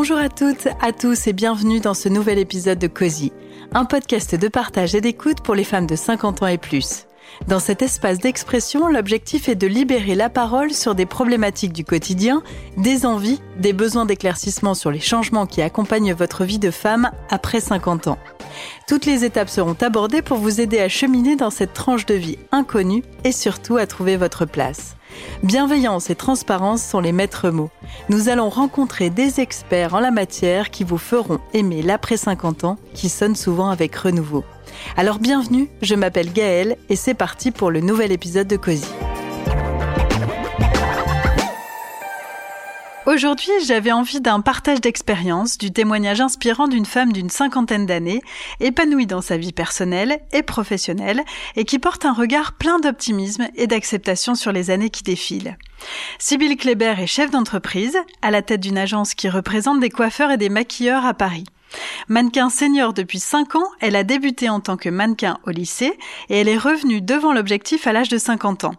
Bonjour à toutes, à tous et bienvenue dans ce nouvel épisode de Cozy, un podcast de partage et d'écoute pour les femmes de 50 ans et plus. Dans cet espace d'expression, l'objectif est de libérer la parole sur des problématiques du quotidien, des envies, des besoins d'éclaircissement sur les changements qui accompagnent votre vie de femme après 50 ans. Toutes les étapes seront abordées pour vous aider à cheminer dans cette tranche de vie inconnue et surtout à trouver votre place. Bienveillance et transparence sont les maîtres mots. Nous allons rencontrer des experts en la matière qui vous feront aimer l'après 50 ans qui sonne souvent avec renouveau. Alors bienvenue, je m'appelle Gaëlle et c'est parti pour le nouvel épisode de Cozy. Aujourd'hui, j'avais envie d'un partage d'expérience, du témoignage inspirant d'une femme d'une cinquantaine d'années, épanouie dans sa vie personnelle et professionnelle, et qui porte un regard plein d'optimisme et d'acceptation sur les années qui défilent. Sybille Kléber est chef d'entreprise, à la tête d'une agence qui représente des coiffeurs et des maquilleurs à Paris. Mannequin senior depuis 5 ans, elle a débuté en tant que mannequin au lycée et elle est revenue devant l'objectif à l'âge de 50 ans.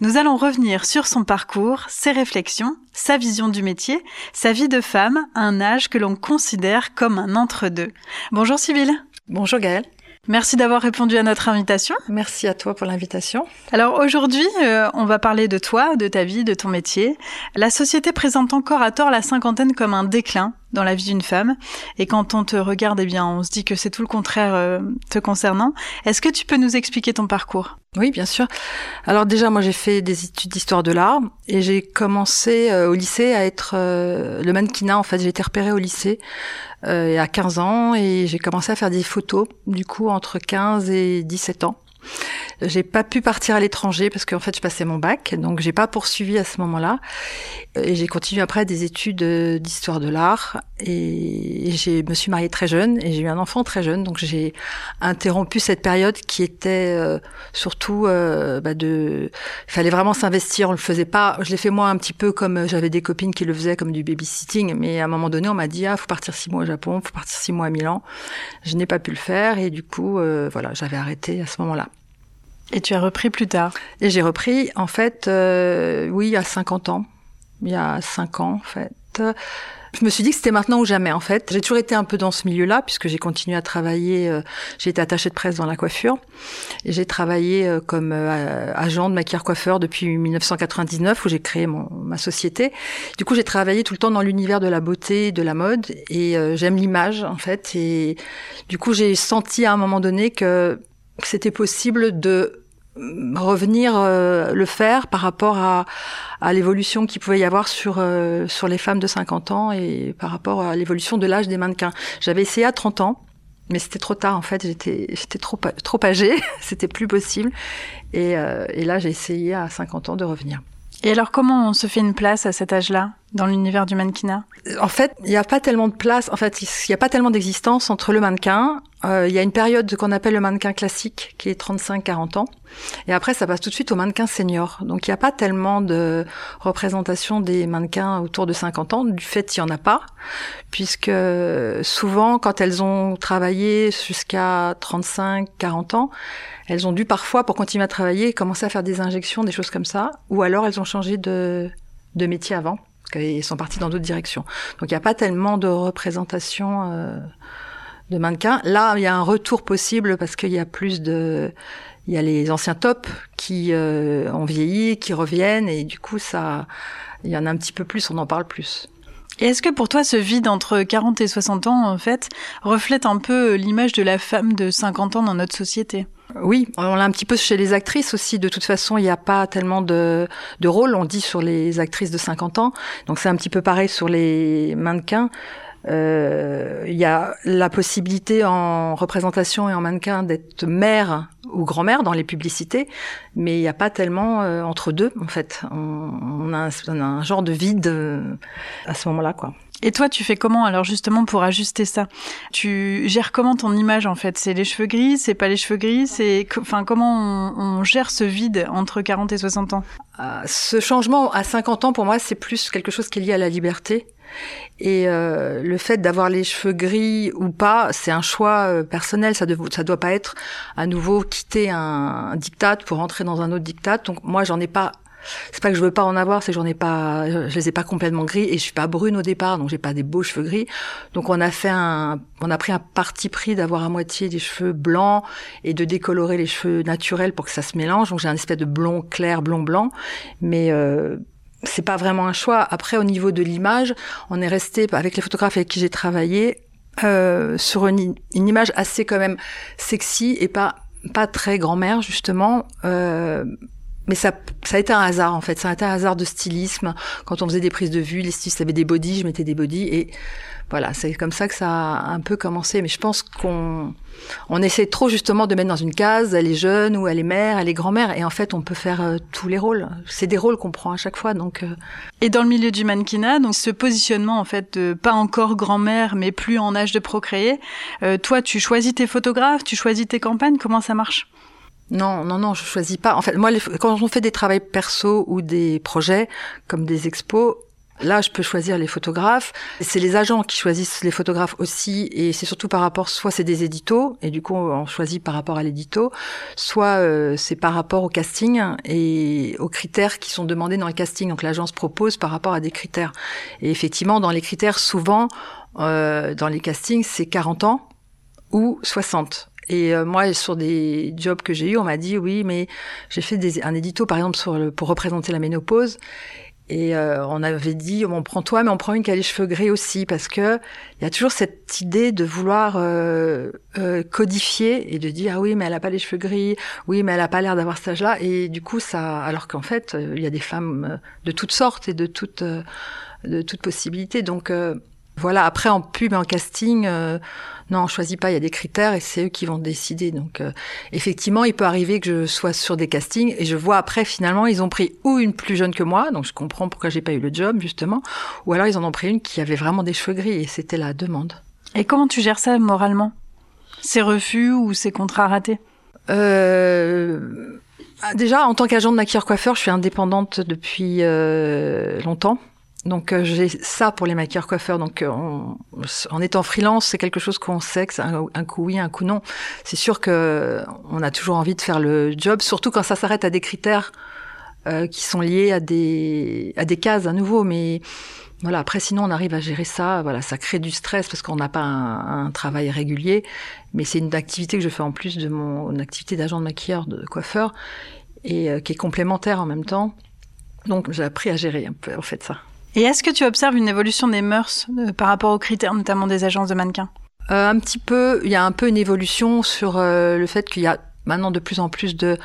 Nous allons revenir sur son parcours, ses réflexions, sa vision du métier, sa vie de femme, un âge que l'on considère comme un entre-deux. Bonjour Sybille. Bonjour Gaëlle. Merci d'avoir répondu à notre invitation. Merci à toi pour l'invitation. Alors aujourd'hui, euh, on va parler de toi, de ta vie, de ton métier. La société présente encore à tort la cinquantaine comme un déclin dans la vie d'une femme. Et quand on te regarde, eh bien, on se dit que c'est tout le contraire euh, te concernant. Est-ce que tu peux nous expliquer ton parcours? Oui, bien sûr. Alors déjà, moi, j'ai fait des études d'histoire de l'art et j'ai commencé euh, au lycée à être euh, le mannequinat. En fait, j'ai été repérée au lycée à 15 ans et j'ai commencé à faire des photos, du coup, entre 15 et 17 ans. J'ai pas pu partir à l'étranger parce qu'en fait je passais mon bac, donc j'ai pas poursuivi à ce moment-là. Et j'ai continué après des études d'histoire de l'art et je me suis mariée très jeune et j'ai eu un enfant très jeune, donc j'ai interrompu cette période qui était euh, surtout euh, bah de, il fallait vraiment s'investir. On le faisait pas. Je l'ai fait moi un petit peu comme j'avais des copines qui le faisaient comme du babysitting, mais à un moment donné on m'a dit ah faut partir six mois au Japon, faut partir six mois à Milan. Je n'ai pas pu le faire et du coup euh, voilà j'avais arrêté à ce moment-là. Et tu as repris plus tard Et j'ai repris, en fait, euh, oui, il y a 50 ans. Il y a 5 ans, en fait. Je me suis dit que c'était maintenant ou jamais, en fait. J'ai toujours été un peu dans ce milieu-là, puisque j'ai continué à travailler. Euh, j'ai été attachée de presse dans la coiffure. Et j'ai travaillé euh, comme euh, agent de maquilleur-coiffeur depuis 1999, où j'ai créé mon, ma société. Du coup, j'ai travaillé tout le temps dans l'univers de la beauté, de la mode. Et j'aime l'image, en fait. Et du coup, j'ai senti à un moment donné que c'était possible de revenir euh, le faire par rapport à, à l'évolution qu'il pouvait y avoir sur euh, sur les femmes de 50 ans et par rapport à l'évolution de l'âge des mannequins. J'avais essayé à 30 ans, mais c'était trop tard en fait. J'étais j'étais trop trop âgée, c'était plus possible. Et, euh, et là, j'ai essayé à 50 ans de revenir. Et alors, comment on se fait une place à cet âge-là? Dans l'univers du mannequinat En fait, il n'y a pas tellement de place. En fait, il n'y a pas tellement d'existence entre le mannequin. Euh, il y a une période qu'on appelle le mannequin classique, qui est 35-40 ans, et après, ça passe tout de suite au mannequin senior. Donc, il n'y a pas tellement de représentation des mannequins autour de 50 ans. Du fait, il n'y en a pas, puisque souvent, quand elles ont travaillé jusqu'à 35-40 ans, elles ont dû parfois, pour continuer à travailler, commencer à faire des injections, des choses comme ça, ou alors elles ont changé de, de métier avant, parce qu'elles sont parties dans d'autres directions. Donc il n'y a pas tellement de représentation euh, de mannequins. Là, il y a un retour possible parce qu'il y a plus de... Il y a les anciens tops qui euh, ont vieilli, qui reviennent, et du coup, ça, il y en a un petit peu plus, on en parle plus. Et est-ce que pour toi, ce vide entre 40 et 60 ans, en fait, reflète un peu l'image de la femme de 50 ans dans notre société? Oui, on l'a un petit peu chez les actrices aussi. De toute façon, il n'y a pas tellement de, de rôle, on dit, sur les actrices de 50 ans. Donc c'est un petit peu pareil sur les mannequins. Euh, il y a la possibilité en représentation et en mannequin d'être mère ou grand-mère dans les publicités, mais il n'y a pas tellement euh, entre deux en fait. On, a, un, genre de vide euh, à ce moment-là, quoi. Et toi, tu fais comment alors justement pour ajuster ça? Tu gères comment ton image en fait? C'est les cheveux gris C'est pas les cheveux gris C'est enfin comment on, on, gère ce vide entre 40 et 60 ans? Ce changement à 50 ans pour moi c'est plus quelque chose qui est lié à la liberté. Et euh, le fait d'avoir les cheveux gris ou pas, c'est un choix euh, personnel. Ça ne ça doit pas être à nouveau quitter un, un diktat pour entrer dans un autre diktat. Donc moi, j'en ai pas C'est pas que je veux pas en avoir, c'est que j'en ai pas, je les ai pas complètement gris et je suis pas brune au départ, donc j'ai pas des beaux cheveux gris. Donc on a fait un, on a pris un parti pris d'avoir à moitié des cheveux blancs et de décolorer les cheveux naturels pour que ça se mélange. Donc j'ai un espèce de blond clair, blond blanc, mais euh, c'est pas vraiment un choix. Après, au niveau de l'image, on est resté avec les photographes avec qui j'ai travaillé euh, sur une, image assez quand même sexy et pas pas très grand-mère justement. Euh, mais ça, ça a été un hasard en fait. Ça a été un hasard de stylisme. Quand on faisait des prises de vue, les stylistes avaient des bodies, je mettais des bodies et voilà, c'est comme ça que ça a un peu commencé. Mais je pense qu'on on essaie trop justement de mettre dans une case, elle est jeune ou elle est mère, elle est grand-mère, et en fait on peut faire euh, tous les rôles. C'est des rôles qu'on prend à chaque fois, donc. Euh. Et dans le milieu du mannequinat, donc ce positionnement en fait de pas encore grand-mère, mais plus en âge de procréer. Euh, toi, tu choisis tes photographes, tu choisis tes campagnes. Comment ça marche? Non, non, non, je choisis pas. En fait, moi, quand on fait des travaux perso ou des projets comme des expos, Là, je peux choisir les photographes. C'est les agents qui choisissent les photographes aussi, et c'est surtout par rapport, soit c'est des éditos, et du coup on choisit par rapport à l'édito, soit euh, c'est par rapport au casting et aux critères qui sont demandés dans le casting. Donc l'agence propose par rapport à des critères. Et effectivement, dans les critères, souvent, euh, dans les castings, c'est 40 ans ou 60. Et euh, moi, sur des jobs que j'ai eu, on m'a dit oui, mais j'ai fait des, un édito, par exemple, sur le, pour représenter la ménopause. Et euh, on avait dit, on prend toi, mais on prend une qui a les cheveux gris aussi, parce que il y a toujours cette idée de vouloir euh, euh, codifier et de dire ah oui, mais elle a pas les cheveux gris, oui, mais elle a pas l'air d'avoir cet âge-là. Et du coup, ça, alors qu'en fait, il y a des femmes de toutes sortes et de toutes de toutes possibilités. Donc voilà. Après, en pub, en casting, non, on choisit pas. Il y a des critères et c'est eux qui vont décider. Donc, euh, effectivement, il peut arriver que je sois sur des castings et je vois après finalement ils ont pris ou une plus jeune que moi, donc je comprends pourquoi j'ai pas eu le job justement, ou alors ils en ont pris une qui avait vraiment des cheveux gris et c'était la demande. Et comment tu gères ça moralement? Ces refus ou ces contrats ratés? Euh... Déjà, en tant qu'agent de maquilleur coiffeur, je suis indépendante depuis euh, longtemps. Donc euh, j'ai ça pour les maquilleurs coiffeurs. Donc euh, en étant freelance, c'est quelque chose qu'on sait que c'est un, coup oui, un coup non. C'est sûr que on a toujours envie de faire le job, surtout quand ça s'arrête à des critères euh, qui sont liés à des à des cases à nouveau. Mais voilà, après sinon on arrive à gérer ça. Voilà, ça crée du stress parce qu'on n'a pas un, un, travail régulier. Mais c'est une activité que je fais en plus de mon activité d'agent de maquilleur, de coiffeur, et qui est complémentaire en même temps. Donc j'ai appris à gérer un peu en fait ça. Et est-ce que tu observes une évolution des mœurs euh, par rapport aux critères, notamment des agences de mannequins? Euh, Un petit peu. Il y a un peu une évolution sur euh, le fait qu'il y a maintenant de plus en plus de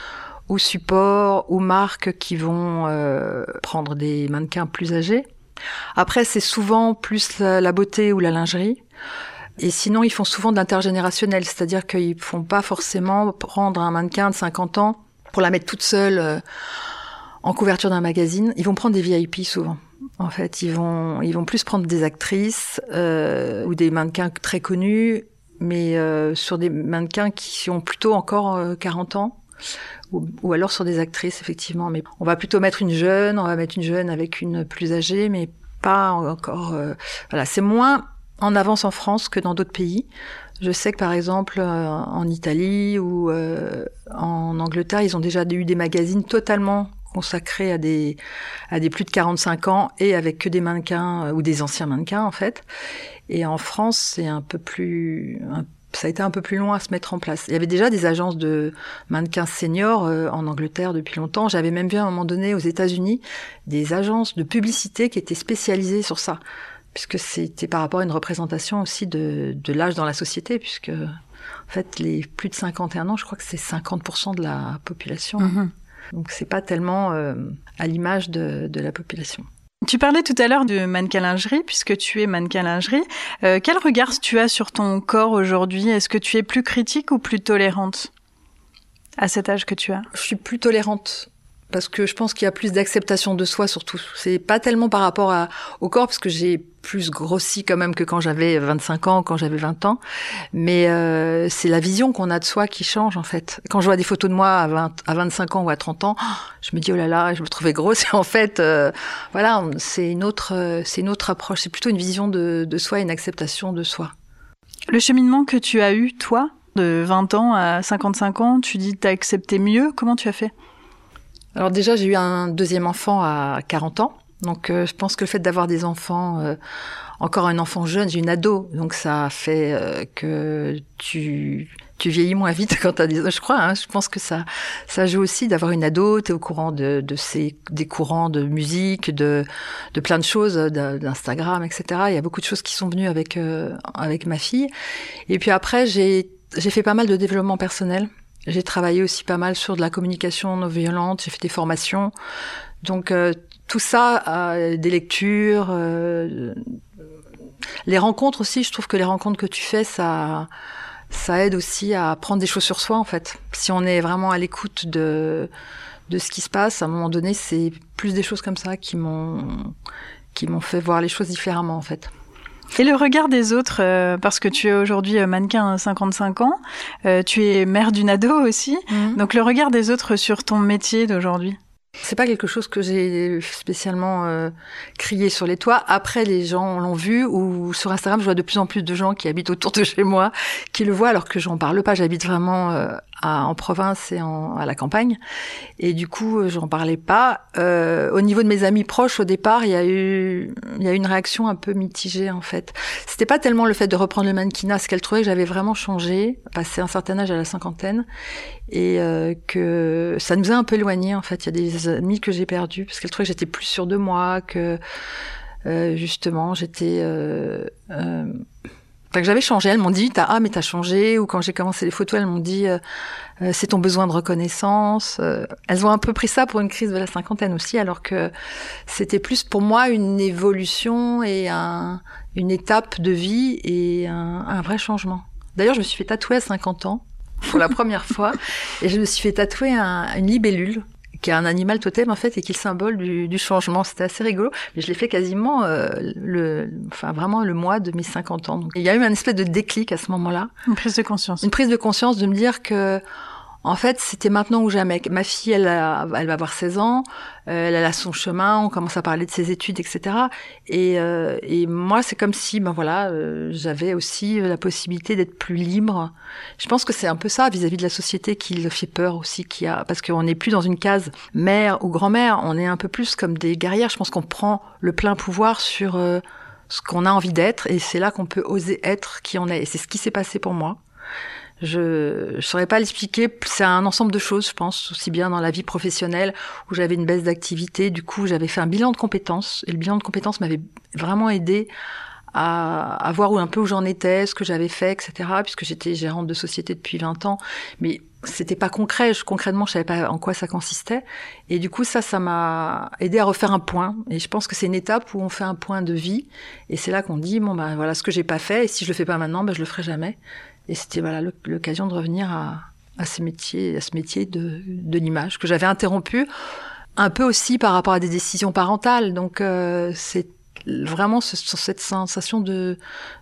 ou supports ou marques qui vont euh, prendre des mannequins plus âgés. Après, c'est souvent plus la, beauté ou la lingerie. Et sinon, ils font souvent de l'intergénérationnel, c'est-à-dire qu'ils font pas forcément prendre un mannequin de 50 ans pour la mettre toute seule en couverture d'un magazine. Ils vont prendre des VIP souvent. En fait, ils vont, ils vont plus prendre des actrices euh, ou des mannequins très connus, mais euh, sur des mannequins qui ont plutôt encore euh, 40 ans, ou, ou, alors sur des actrices, effectivement. Mais on va plutôt mettre une jeune, on va mettre une jeune avec une plus âgée, mais pas encore. Euh, voilà, c'est moins en avance en France que dans d'autres pays. Je sais que par exemple euh, en Italie ou en Angleterre, ils ont déjà eu des magazines totalement consacré à des, à des plus de 45 ans et avec que des mannequins euh, ou des anciens mannequins en fait. Et en France, c'est un peu plus, ça a été un peu plus loin à se mettre en place. Il y avait déjà des agences de mannequins seniors euh, en Angleterre depuis longtemps. J'avais même vu à un moment donné aux États-Unis des agences de publicité qui étaient spécialisées sur ça, puisque c'était par rapport à une représentation aussi de, de l'âge dans la société, puisque en fait les plus de 51 ans, je crois que c'est 50% de la population. Mm-hmm. Donc c'est pas tellement euh, à l'image de, de, la population. Tu parlais tout à l'heure de mannequin lingerie, puisque tu es mannequin lingerie. Euh, quel regard tu as sur ton corps aujourd'hui? Est-ce que tu es plus critique ou plus tolérante à cet âge que tu as? Je suis plus tolérante parce que je pense qu'il y a plus d'acceptation de soi surtout. C'est pas tellement par rapport à, au corps parce que j'ai plus grossi quand même que quand j'avais 25 ans, quand j'avais 20 ans, mais euh, c'est la vision qu'on a de soi qui change en fait. Quand je vois des photos de moi à, 20, à 25 ans ou à 30 ans, je me dis oh là là, je me trouvais grosse et en fait euh, voilà, c'est une autre c'est une autre approche, c'est plutôt une vision de, de soi une acceptation de soi. Le cheminement que tu as eu toi de 20 ans à 55 ans, tu dis t'as accepté mieux, comment tu as fait? Alors déjà, j'ai eu un deuxième enfant à 40 ans. Donc je pense que le fait d'avoir des enfants, encore un enfant jeune, j'ai une ado, donc ça fait que tu tu vieillis moins vite quand t'as des je crois hein, je pense que ça ça joue aussi d'avoir une ado. T'es au courant de de ces des courants de musique de de plein de choses d'Instagram etc il y a beaucoup de choses qui sont venues avec euh, avec ma fille. Et puis après j'ai j'ai fait pas mal de développement personnel j'ai travaillé aussi pas mal sur de la communication non violente j'ai fait des formations donc euh, tout ça euh, des lectures les rencontres aussi je trouve que les rencontres que tu fais ça ça aide aussi à prendre des choses sur soi en fait. Si on est vraiment à l'écoute de de ce qui se passe, à un moment donné, c'est plus des choses comme ça qui m'ont qui m'ont fait voir les choses différemment en fait. Et le regard des autres, euh, parce que tu es aujourd'hui euh, mannequin à 55 ans, euh, tu es mère d'une ado aussi, mhm. donc le regard des autres sur ton métier d'aujourd'hui c'est pas quelque chose que j'ai spécialement euh, crié sur les toits. Après, les gens l'ont vu ou sur Instagram, je vois de plus en plus de gens qui habitent autour de chez moi qui le voient alors que j'en parle pas. J'habite vraiment euh, en province et en, à la campagne. Et du coup, euh, j'en parlais pas. Euh, au niveau de mes amis proches, au départ, il y a eu, il y a eu une réaction un peu mitigée en fait. C'était pas tellement le fait de reprendre le mannequinat, ce qu'elle trouvait que j'avais vraiment changé, passé un certain âge à la cinquantaine, et euh, que ça nous a un peu éloignés en fait. Il y a des amis que j'ai perdus parce qu'elle trouvait que j'étais plus sûre de moi, que euh, justement j'étais euh, que j'avais changé. Elles m'ont dit, ah mais t'as changé. Ou quand j'ai commencé les photos, elles m'ont dit, euh, euh, c'est ton besoin de reconnaissance. Euh, elles ont un peu pris ça pour une crise de la cinquantaine aussi, alors que c'était plus pour moi une évolution et un, une étape de vie et un, un vrai changement. D'ailleurs, je me suis fait tatouer à 50 ans pour la première fois et je me suis fait tatouer un, une libellule qui est un animal totem en fait et qui est le symbole du, du changement. C'était assez rigolo, mais je l'ai fait quasiment euh, le, enfin vraiment le mois de mes 50 ans. Donc il y a eu un espèce de déclic à ce moment-là. Une prise de conscience. Une prise de conscience de me dire que en fait, c'était maintenant ou jamais. Ma fille, elle, va avoir 16 ans, euh, elle a son chemin, on commence à parler de ses études, etc. Et, euh, et moi, c'est comme si, ben voilà, euh, j'avais aussi la possibilité d'être plus libre. Je pense que c'est un peu ça vis-à-vis de la société qui le fait peur aussi, qui a, parce qu'on n'est plus dans une case mère ou grand-mère, on est un peu plus comme des guerrières. Je pense qu'on prend le plein pouvoir sur ce qu'on a envie d'être, et c'est là qu'on peut oser être qui on est. Et c'est ce qui s'est passé pour moi. Je ne saurais pas l'expliquer. C'est un ensemble de choses, je pense, aussi bien dans la vie professionnelle où j'avais une baisse d'activité. Du coup, j'avais fait un bilan de compétences et le bilan de compétences m'avait vraiment aidé à, à, voir où un peu où j'en étais, ce que j'avais fait, etc. Puisque j'étais gérante de société depuis 20 ans, mais c'était pas concret. Je, concrètement, je savais pas en quoi ça consistait. Et du coup, ça, ça m'a aidé à refaire un point. Et je pense que c'est une étape où on fait un point de vie. Et c'est là qu'on dit bon ben voilà ce que j'ai pas fait. Et si je le fais pas maintenant, ben je le ferai jamais. Et c'était voilà l'occasion de revenir à, à ce métier, à ce métier de, de l'image que j'avais interrompu un peu aussi par rapport à des décisions parentales. Donc euh, c'est vraiment sur cette sensation de,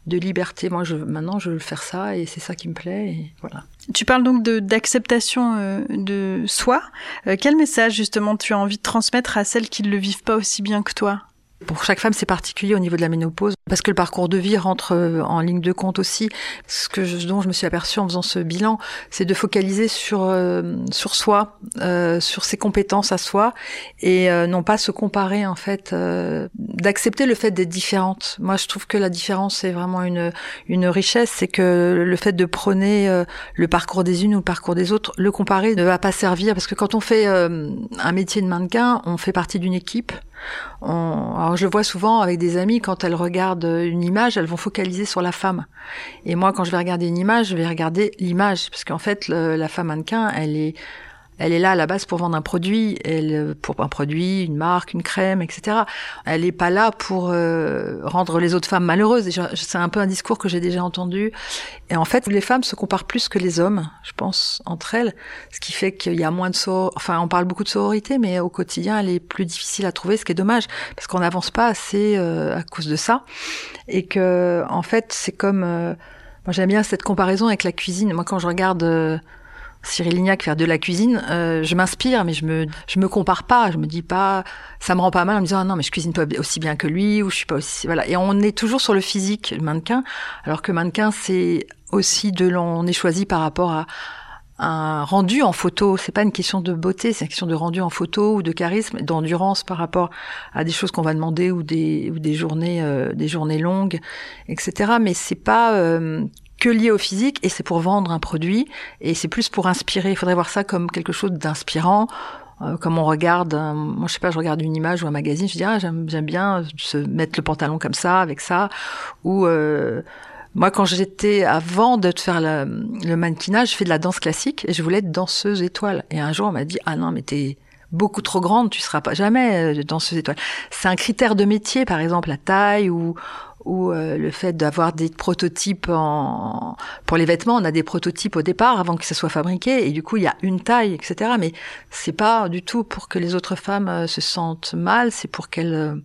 de liberté. Moi, je, maintenant, je veux faire ça et c'est ça qui me plaît. Et voilà. Tu parles donc d'acceptation euh, de soi. Euh, quel message justement tu as envie de transmettre à celles qui ne le vivent pas aussi bien que toi? Pour chaque femme, c'est particulier au niveau de la ménopause, parce que le parcours de vie rentre euh, en ligne de compte aussi. Ce que je, dont je me suis aperçue en faisant ce bilan, c'est de focaliser sur euh, sur soi, euh, sur ses compétences à soi, et non pas se comparer en fait, d'accepter le fait d'être différente. Moi, je trouve que la différence est vraiment une une richesse, c'est que le fait de prôner le parcours des unes ou le parcours des autres, le comparer ne va pas servir, parce que quand on fait un métier de mannequin, on fait partie d'une équipe. On, alors je le vois souvent avec des amis, quand elles regardent une image, elles vont focaliser sur la femme. Et moi, quand je vais regarder une image, je vais regarder l'image, parce qu'en fait, la femme mannequin, elle est elle est là à la base pour vendre un produit, elle, pour un produit, une marque, une crème, etc. Elle n'est pas là pour euh, rendre les autres femmes malheureuses. C'est un peu un discours que j'ai déjà entendu. Et en fait, les femmes se comparent plus que les hommes, je pense, entre elles, ce qui fait qu'il y a moins de sororité. Enfin, on parle beaucoup de sororité, mais au quotidien, elle est plus difficile à trouver, ce qui est dommage, parce qu'on n'avance pas assez euh, à cause de ça. Et que, en fait, c'est comme... Euh, moi, j'aime bien cette comparaison avec la cuisine. Moi, quand je regarde Cyril Lignac faire de la cuisine, euh, je m'inspire, mais je me je me compare pas. Je me dis pas, ça me rend pas mal en me disant ah non mais je cuisine pas aussi bien que lui ou je suis pas aussi voilà. Et on est toujours sur le physique, le mannequin, alors que mannequin c'est aussi de l'on est choisi par rapport à un rendu en photo. C'est pas une question de beauté, c'est une question de rendu en photo ou de charisme, d'endurance par rapport à des choses qu'on va demander ou des ou des journées euh, des journées longues, etc. Mais c'est pas euh, que lié au physique et c'est pour vendre un produit et c'est plus pour inspirer. Il faudrait voir ça comme quelque chose d'inspirant. Euh, comme on regarde, moi je sais pas, je regarde une image ou un magazine, je dis ah j'aime bien se mettre le pantalon comme ça avec ça ou moi, quand j'étais, avant de faire le mannequinat, je fais de la danse classique et je voulais être danseuse étoile. Et un jour, on m'a dit, ah non, mais t'es beaucoup trop grande, tu seras pas jamais euh, danseuse étoile. C'est un critère de métier, par exemple, la taille ou, ou euh, le fait d'avoir des prototypes en... pour les vêtements, on a des prototypes au départ avant que ça soit fabriqué et du coup il y a une taille, etc. Mais c'est pas du tout pour que les autres femmes euh, se sentent mal, c'est pour qu'elles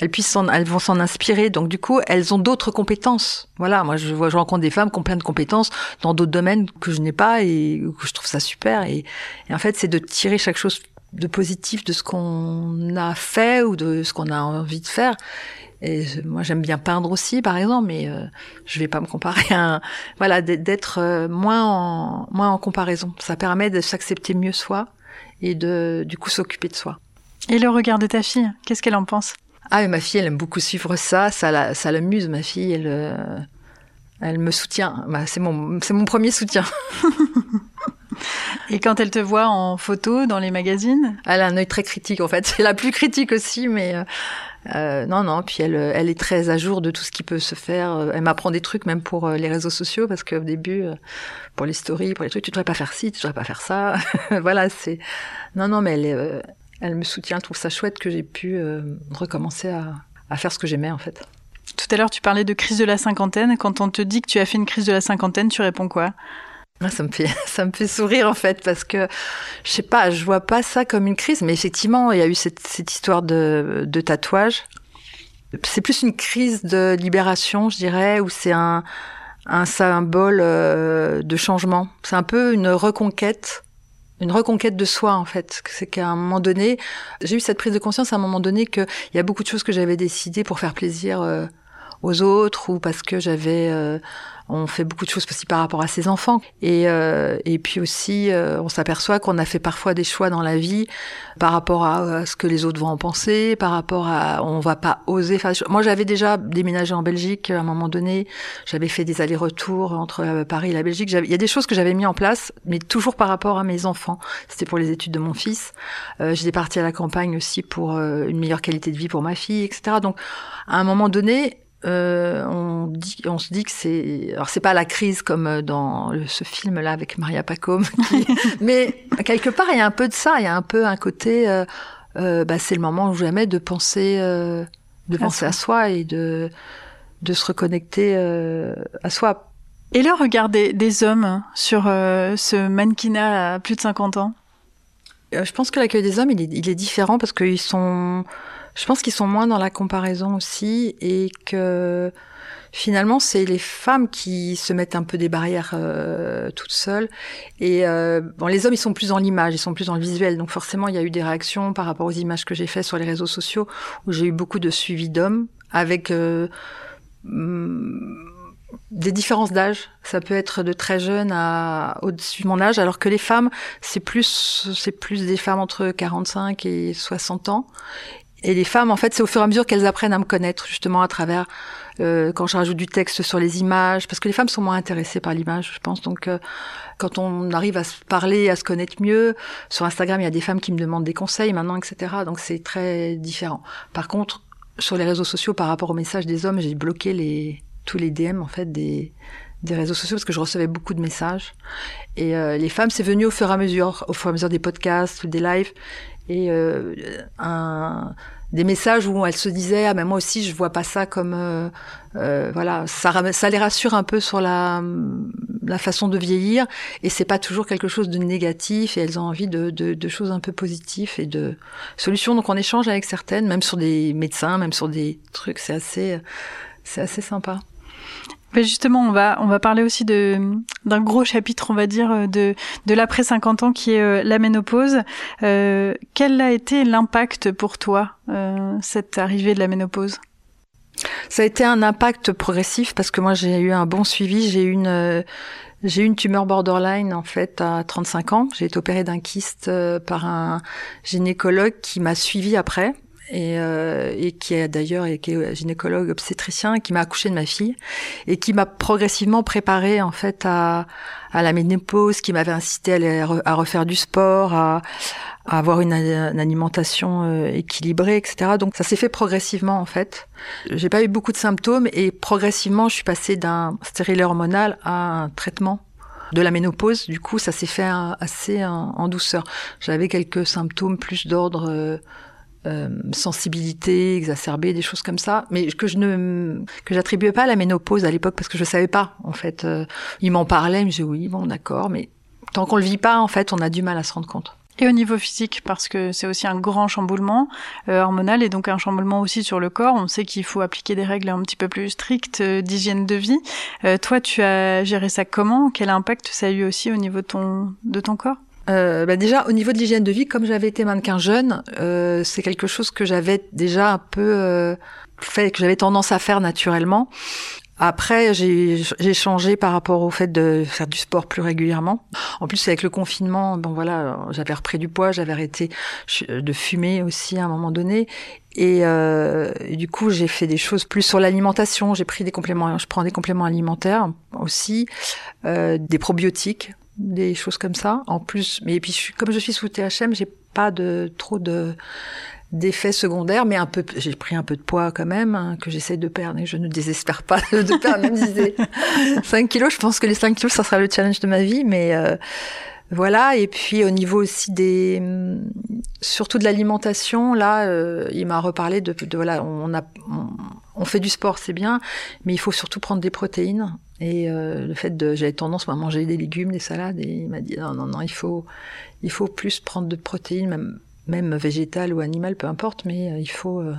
elles puissent elles vont s'en inspirer. Donc du coup, elles ont d'autres compétences. Voilà, moi je vois, je rencontre des femmes qui ont plein de compétences dans d'autres domaines que je n'ai pas et que je trouve ça super. Et, en fait, c'est de tirer chaque chose de positif de ce qu'on a fait ou de ce qu'on a envie de faire. Et moi, j'aime bien peindre aussi, par exemple, mais euh, je vais pas me comparer à voilà d'être euh, moins en moins en comparaison. Ça permet de s'accepter mieux soi et de du coup s'occuper de soi. Et le regard de ta fille, qu'est-ce qu'elle en pense? Ah, ma fille, elle aime beaucoup suivre ça. Ça, ça l'amuse, ma fille. Elle, euh, elle me soutient. Bah, c'est mon, c'est mon premier soutien. Et quand elle te voit en photo dans les magazines? Elle a un œil très critique, en fait. C'est la plus critique aussi, mais euh, euh, non, non. Puis elle, elle est très à jour de tout ce qui peut se faire. Elle m'apprend des trucs, même pour les réseaux sociaux, parce qu'au début, pour les stories, pour les trucs, tu devrais pas faire ci, tu devrais pas faire ça. voilà, c'est. Non, non, mais elle est elle me soutient, elle trouve ça chouette que j'ai pu euh, recommencer à, faire ce que j'aimais en fait. Tout à l'heure, tu parlais de crise de la cinquantaine. Quand on te dit que tu as fait une crise de la cinquantaine, tu réponds quoi? Ça me fait ça me fait sourire en fait parce que je sais pas, je vois pas ça comme une crise, mais effectivement, il y a eu cette, histoire de, tatouage. C'est plus une crise de libération, je dirais, où c'est un un symbole euh, de changement. C'est un peu une reconquête une reconquête de soi en fait. C'est qu'à un moment donné, j'ai eu cette prise de conscience à un moment donné qu'il y a beaucoup de choses que j'avais décidées pour faire plaisir euh, aux autres ou parce que j'avais euh, on fait beaucoup de choses aussi par rapport à ses enfants. Et, euh, et puis aussi, euh, on s'aperçoit qu'on a fait parfois des choix dans la vie par rapport à, ce que les autres vont en penser, par rapport à... On va pas oser Moi, j'avais déjà déménagé en Belgique à un moment donné. J'avais fait des allers-retours entre euh, Paris et la Belgique. Il y a des choses que j'avais mis en place, mais toujours par rapport à mes enfants. C'était pour les études de mon fils. Euh, J'étais partie à la campagne aussi pour euh, une meilleure qualité de vie pour ma fille, etc. Donc, à un moment donné, euh, on, dit, on se dit que c'est, alors c'est pas la crise comme euh, dans ce film-là avec Maria Pacôme, mais quelque part il y a un peu de ça, il y a un peu un côté, euh, euh bah, c'est le moment ou jamais de penser, de penser à soi et de de se reconnecter à soi. Et le regard des, hommes sur ce mannequinat à plus de 50 ans. Je pense que l'accueil des hommes il est, il est différent parce qu'ils sont je pense qu'ils sont moins dans la comparaison aussi et que finalement c'est les femmes qui se mettent un peu des barrières euh, toutes seules et euh, bon les hommes ils sont plus dans l'image ils sont plus dans le visuel donc forcément il y a eu des réactions par rapport aux images que j'ai faites sur les réseaux sociaux où j'ai eu beaucoup de suivi d'hommes avec euh, mm, des différences d'âge. Ça peut être de très jeune à au-dessus de mon âge, alors que les femmes, c'est plus, c'est plus des femmes entre 45 et 60 ans. Et les femmes, en fait, c'est au fur et à mesure qu'elles apprennent à me connaître, justement à travers euh, quand je rajoute du texte sur les images, parce que les femmes sont moins intéressées par l'image, je pense. Donc, euh, quand on arrive à se parler, à se connaître mieux, sur Instagram, il y a des femmes qui me demandent des conseils maintenant, etc. Donc, c'est très différent. Par contre, sur les réseaux sociaux, par rapport aux messages des hommes, j'ai bloqué les tous les DM en fait des des réseaux sociaux parce que je recevais beaucoup de messages. Et euh, les femmes, c'est venu au fur et à mesure, au fur et à mesure des podcasts ou des lives. Et euh, un, des messages où elles se disaient ah mais moi aussi je vois pas ça comme euh, euh, voilà ça ça les rassure un peu sur la la façon de vieillir et c'est pas toujours quelque chose de négatif et elles ont envie de, de, de choses un peu positives et de solutions. Donc on échange avec certaines même sur des médecins même sur des trucs. C'est assez c'est assez sympa justement, on va on va parler aussi de d'un gros chapitre, on va dire, euh, de de l'après 50 ans qui est euh, la ménopause. Euh, quel a été l'impact pour toi cette arrivée de la ménopause? Ça a été un impact progressif parce que moi j'ai eu un bon suivi. J'ai eu une euh, j'ai eu une tumeur borderline en fait à 35 ans. J'ai été opérée d'un kyste euh, par un gynécologue qui m'a suivi après et, euh, et qui est d'ailleurs qui est gynécologue obstétricien qui m'a accouché de ma fille et qui m'a progressivement préparé en fait à, à la ménopause, qui m'avait incité à, refaire du sport, à, à avoir une, alimentation euh, équilibrée, etc. Donc ça s'est fait progressivement en fait. J'ai pas eu beaucoup de symptômes et progressivement je suis passée d'un stérilet hormonal à un traitement de la ménopause. Du coup ça s'est fait assez en, douceur. J'avais quelques symptômes plus d'ordre euh, sensibilité exacerbée, des choses comme ça, mais que je ne que j'attribuais pas à la ménopause à l'époque parce que je savais pas en fait. Euh, ils m'en parlaient, je me disais oui bon d'accord, mais tant qu'on le vit pas en fait, on a du mal à se rendre compte. Et au niveau physique, parce que c'est aussi un grand chamboulement euh, hormonal et donc un chamboulement aussi sur le corps. On sait qu'il faut appliquer des règles un petit peu plus strictes euh, d'hygiène de vie. Euh, toi, tu as géré ça comment? Quel impact ça a eu aussi au niveau de ton, de ton corps? Euh, bah déjà au niveau de l'hygiène de vie, comme j'avais été mannequin jeune, euh, c'est quelque chose que j'avais déjà un peu euh, fait, que j'avais tendance à faire naturellement. Après, j'ai changé par rapport au fait de faire du sport plus régulièrement. En plus, avec le confinement, bon voilà, j'avais repris du poids, j'avais arrêté de fumer aussi à un moment donné, et, euh, du coup, j'ai fait des choses plus sur l'alimentation. J'ai pris des compléments, je prends des compléments alimentaires aussi, euh, des probiotiques, des choses comme ça. En plus, mais puis je, comme je suis sous THM, j'ai pas de trop de d'effets secondaires, mais un peu, j'ai pris un peu de poids quand même, hein, que j'essaie de perdre, et je ne désespère pas de perdre, même si 5 kilos, je pense que les 5 kilos, ça sera le challenge de ma vie, mais euh, voilà, et puis au niveau aussi des, surtout de l'alimentation, là, euh, il m'a reparlé de, de, voilà, on a, on, fait du sport, c'est bien, mais il faut surtout prendre des protéines, et euh, le fait de, j'avais tendance à manger des légumes, des salades, et il m'a dit non, non, non, il faut, il faut plus prendre de protéines, même même végétal ou animal, peu importe, mais euh, il faut. Euh,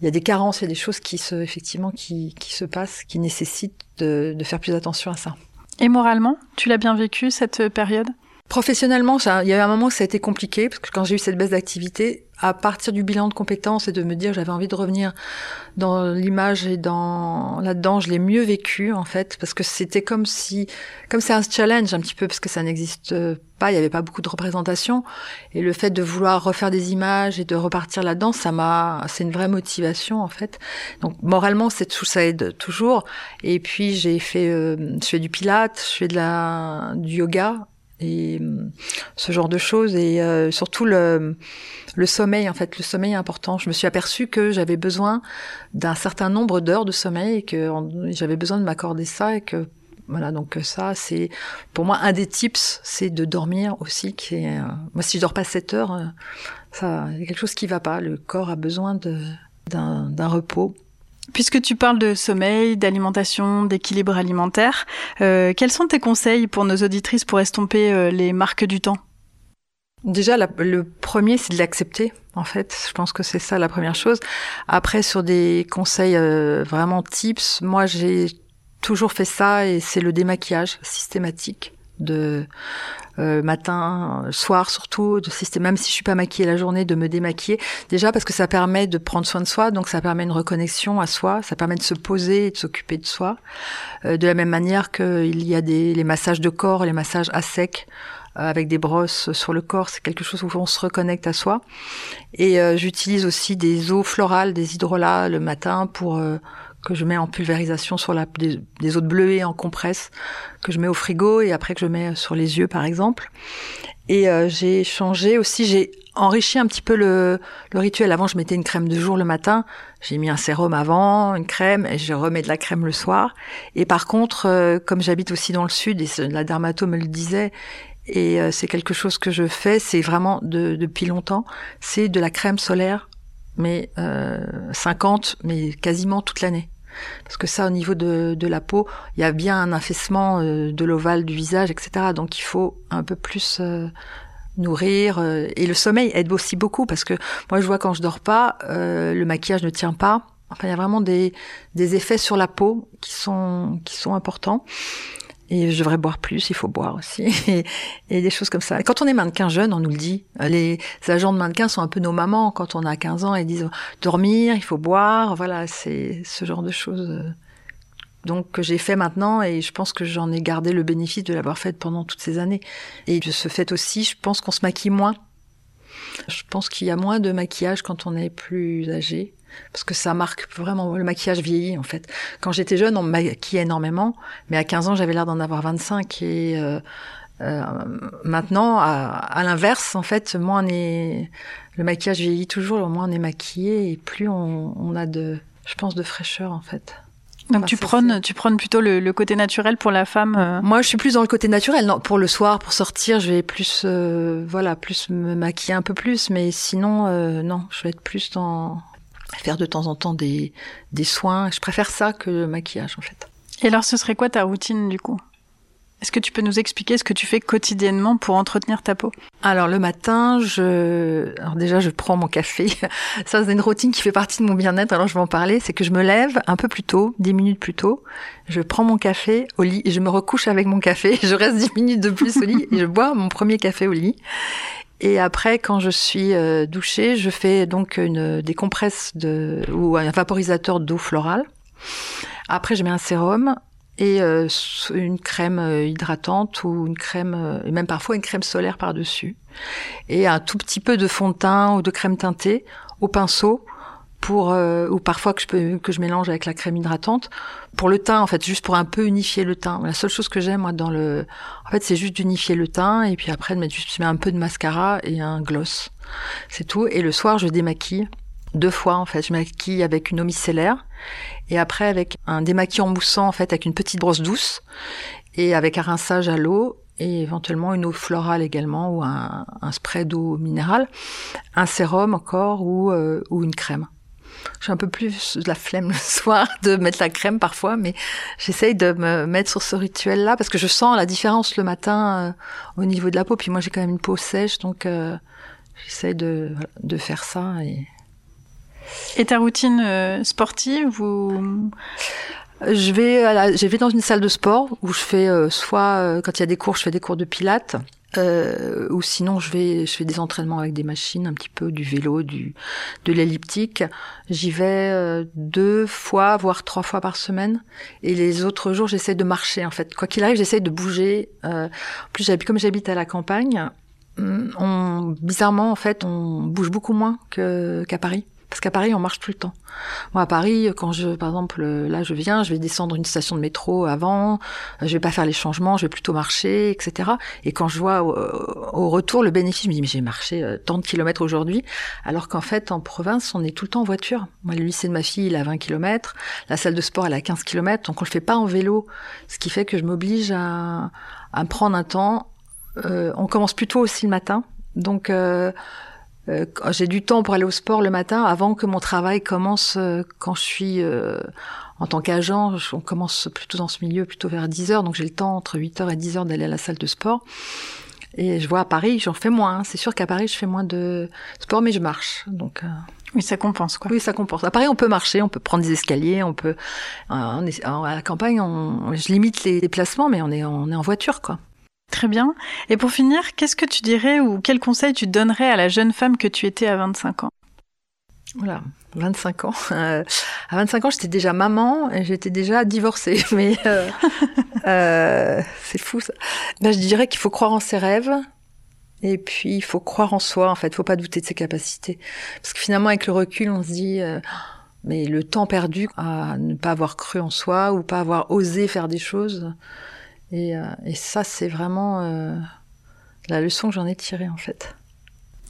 il y a des carences, il y a des choses qui se, effectivement, qui, qui se passent, qui nécessitent de, de faire plus attention à ça. Et moralement, tu l'as bien vécu cette période? Professionnellement, il y a eu un moment où ça a été compliqué parce que quand j'ai eu cette baisse d'activité, à partir du bilan de compétences et de me dire j'avais envie de revenir dans l'image et dans là-dedans, je l'ai mieux vécu en fait parce que c'était comme si comme c'est un challenge un petit peu parce que ça n'existe pas, il y avait pas beaucoup de représentation et le fait de vouloir refaire des images et de repartir là-dedans, ça m'a c'est une vraie motivation en fait. Donc moralement, c'est tout ça aide toujours. Et puis j'ai fait euh, je fais du pilates, je fais de la du yoga et euh, ce genre de choses. Et euh, surtout le le sommeil en fait le sommeil est important. Je me suis aperçue que j'avais besoin d'un certain nombre d'heures de sommeil et que j'avais besoin de m'accorder ça et que voilà donc ça c'est pour moi un des tips c'est de dormir aussi qui euh, moi si je dors pas 7 heures ça il y a quelque chose qui va pas. Le corps a besoin de d'un repos Puisque tu parles de sommeil, d'alimentation, d'équilibre alimentaire, euh, quels sont tes conseils pour nos auditrices pour estomper euh, les marques du temps? Déjà, le premier, c'est de l'accepter. En fait, je pense que c'est ça la première chose. Après, sur des conseils euh, vraiment tips, moi j'ai toujours fait ça et c'est le démaquillage systématique de euh, matin, soir surtout, de même si je suis pas maquillée la journée, de me démaquiller. Déjà parce que ça permet de prendre soin de soi, donc ça permet une reconnexion à soi, ça permet de se poser et de s'occuper de soi. Euh, de la même manière qu'il y a des les massages de corps, les massages à sec euh, avec des brosses sur le corps, c'est quelque chose où on se reconnecte à soi. Et j'utilise aussi des eaux florales, des hydrolats le matin pour que je mets en pulvérisation sur la, des, des eaux de en compresse, que je mets au frigo et après que je mets sur les yeux par exemple. Et euh, j'ai changé aussi, j'ai enrichi un petit peu le, le, rituel. Avant, je mettais une crème de jour le matin. J'ai mis un sérum avant, une crème, et je remets de la crème le soir. Et par contre, euh, comme j'habite aussi dans le sud, et la dermato me le disait, et euh, c'est quelque chose que je fais, c'est vraiment de, depuis longtemps, c'est de la crème solaire mais euh, 50, mais quasiment toute l'année. Parce que ça, au niveau de, de la peau, il y a bien un affaissement euh, de l'ovale du visage, etc. Donc il faut un peu plus euh, nourrir. Euh, et le sommeil aide aussi beaucoup, parce que moi je vois quand je dors pas, le maquillage ne tient pas. Enfin, il y a vraiment des, des effets sur la peau qui sont, qui sont importants. Et je devrais boire plus, il faut boire aussi. Et, et des choses comme ça. quand on est mannequin jeune, on nous le dit. Les agents de mannequin sont un peu nos mamans quand on a 15 ans et disent dormir, il faut boire. Voilà, c'est ce genre de choses. Donc que j'ai fait maintenant et je pense que j'en ai gardé le bénéfice de l'avoir fait pendant toutes ces années. Et de ce fait aussi, je pense qu'on se maquille moins. Je pense qu'il y a moins de maquillage quand on est plus âgé parce que ça marque vraiment le maquillage vieillit en fait. Quand j'étais jeune, on me maquillait énormément, mais à 15 ans, j'avais l'air d'en avoir 25 et euh, euh, maintenant, à, l'inverse, en fait, moins on est le maquillage vieillit toujours, moins on est maquillé et plus on, on a de, je pense, de fraîcheur en fait. Donc tu prônes, tu prônes plutôt le, côté naturel pour la femme. Euh Moi, je suis plus dans le côté naturel. Non, pour le soir, pour sortir, je vais plus, euh, voilà, plus me maquiller un peu plus. Mais sinon, euh, non, je vais être plus dans faire de temps en temps des, des soins. Je préfère ça que le maquillage, en fait. Et alors, ce serait quoi ta routine, du coup? Est-ce que tu peux nous expliquer ce que tu fais quotidiennement pour entretenir ta peau? Alors le matin, je alors déjà je prends mon café. Ça c'est une routine qui fait partie de mon bien-être. Alors je vais en parler, c'est que je me lève un peu plus tôt, dix minutes plus tôt. Je prends mon café au lit et je me recouche avec mon café. Je reste dix minutes de plus au lit et je bois mon premier café au lit. Et après, quand je suis euh, douchée, je fais donc une, des compresses de, ou un vaporisateur d'eau florale. Après, je mets un sérum et euh, une crème euh, hydratante ou une crème, euh, et même parfois une crème solaire par-dessus. Et un tout petit peu de fond de teint ou de crème teintée au pinceau pour ou parfois que je peux que je mélange avec la crème hydratante pour le teint en fait juste pour un peu unifier le teint la seule chose que j'aime moi dans le en fait c'est juste d'unifier le teint et puis après de mettre juste un peu de mascara et un gloss c'est tout et le soir je démaquille deux fois en fait. Je maquille avec une eau et après avec un démaquillant moussant en fait avec une petite brosse douce et avec un rinçage à l'eau et éventuellement une eau florale également ou un, spray d'eau minérale, un sérum encore ou, euh, ou une crème. J'ai un peu plus de la flemme le soir de mettre la crème parfois, mais j'essaye de me mettre sur ce rituel-là parce que je sens la différence le matin euh, au niveau de la peau. Puis moi j'ai quand même une peau sèche, donc euh, j'essaye de, de faire ça et et ta routine euh, sportive ou? Je vais, à je vais dans une salle de sport où je fais euh, soit euh, quand il y a des cours, je fais des cours de pilates, euh, ou sinon je vais, je fais des entraînements avec des machines, un petit peu du vélo, du de l'elliptique. J'y vais deux fois, voire trois fois par semaine, et les autres jours j'essaie de marcher en fait. Quoi qu'il arrive, j'essaie de bouger. en plus, comme j'habite à la campagne, on, bizarrement en fait, on bouge beaucoup moins qu'à Paris. Parce qu'à Paris, on marche tout le temps. Moi, à Paris, quand je, par exemple, là, je viens, je vais descendre une station de métro avant, je vais pas faire les changements, je vais plutôt marcher, etc. Et quand je vois au, retour le bénéfice, je me dis, mais j'ai marché euh, tant de kilomètres aujourd'hui, alors qu'en fait, en province, on est tout le temps en voiture. Moi, le lycée de ma fille, il a 20 kilomètres, la salle de sport, elle a 15 kilomètres, donc on le fait pas en vélo, ce qui fait que je m'oblige à, à prendre un temps. Euh, on commence plutôt aussi le matin, donc euh, euh, j'ai du temps pour aller au sport le matin avant que mon travail commence euh, quand je suis euh, en tant qu'agent. On commence plutôt dans ce milieu, plutôt vers 10 heures, donc j'ai le temps entre 8 heures et 10 heures d'aller à la salle de sport. Et je vois à Paris, j'en fais moins. Hein. C'est sûr qu'à Paris, je fais moins de sport, mais je marche. Donc oui, ça compense quoi. Oui, ça compense. À Paris, on peut marcher, on peut prendre des escaliers, on peut. à la campagne, on, je limite les déplacements, mais on est on est en voiture quoi. Très bien. Et pour finir, qu'est-ce que tu dirais ou quel conseil tu donnerais à la jeune femme que tu étais à 25 ans? Voilà, 25 ans. Euh, à 25 ans, j'étais déjà maman et j'étais déjà divorcée. Mais euh, euh, c'est fou ça. Ben, je dirais qu'il faut croire en ses rêves. Et puis, il faut croire en soi, en fait. Faut pas douter de ses capacités. Parce que finalement, avec le recul, on se dit, mais le temps perdu à ne pas avoir cru en soi ou pas avoir osé faire des choses, et, euh, et ça, c'est vraiment euh, la leçon que j'en ai tirée, en fait.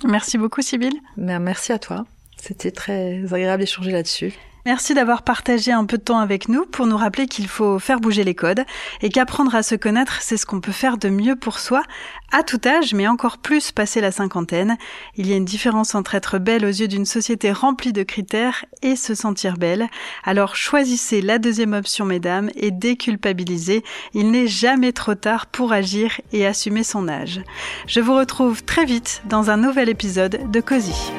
Merci beaucoup, Sybille. Merci à toi. C'était très agréable d'échanger là-dessus. Merci d'avoir partagé un peu de temps avec nous pour nous rappeler qu'il faut faire bouger les codes et qu'apprendre à se connaître, c'est ce qu'on peut faire de mieux pour soi, à tout âge, mais encore plus passé la cinquantaine. Il y a une différence entre être belle aux yeux d'une société remplie de critères et se sentir belle. Alors choisissez la deuxième option, mesdames, et déculpabilisez. Il n'est jamais trop tard pour agir et assumer son âge. Je vous retrouve très vite dans un nouvel épisode de Cozy.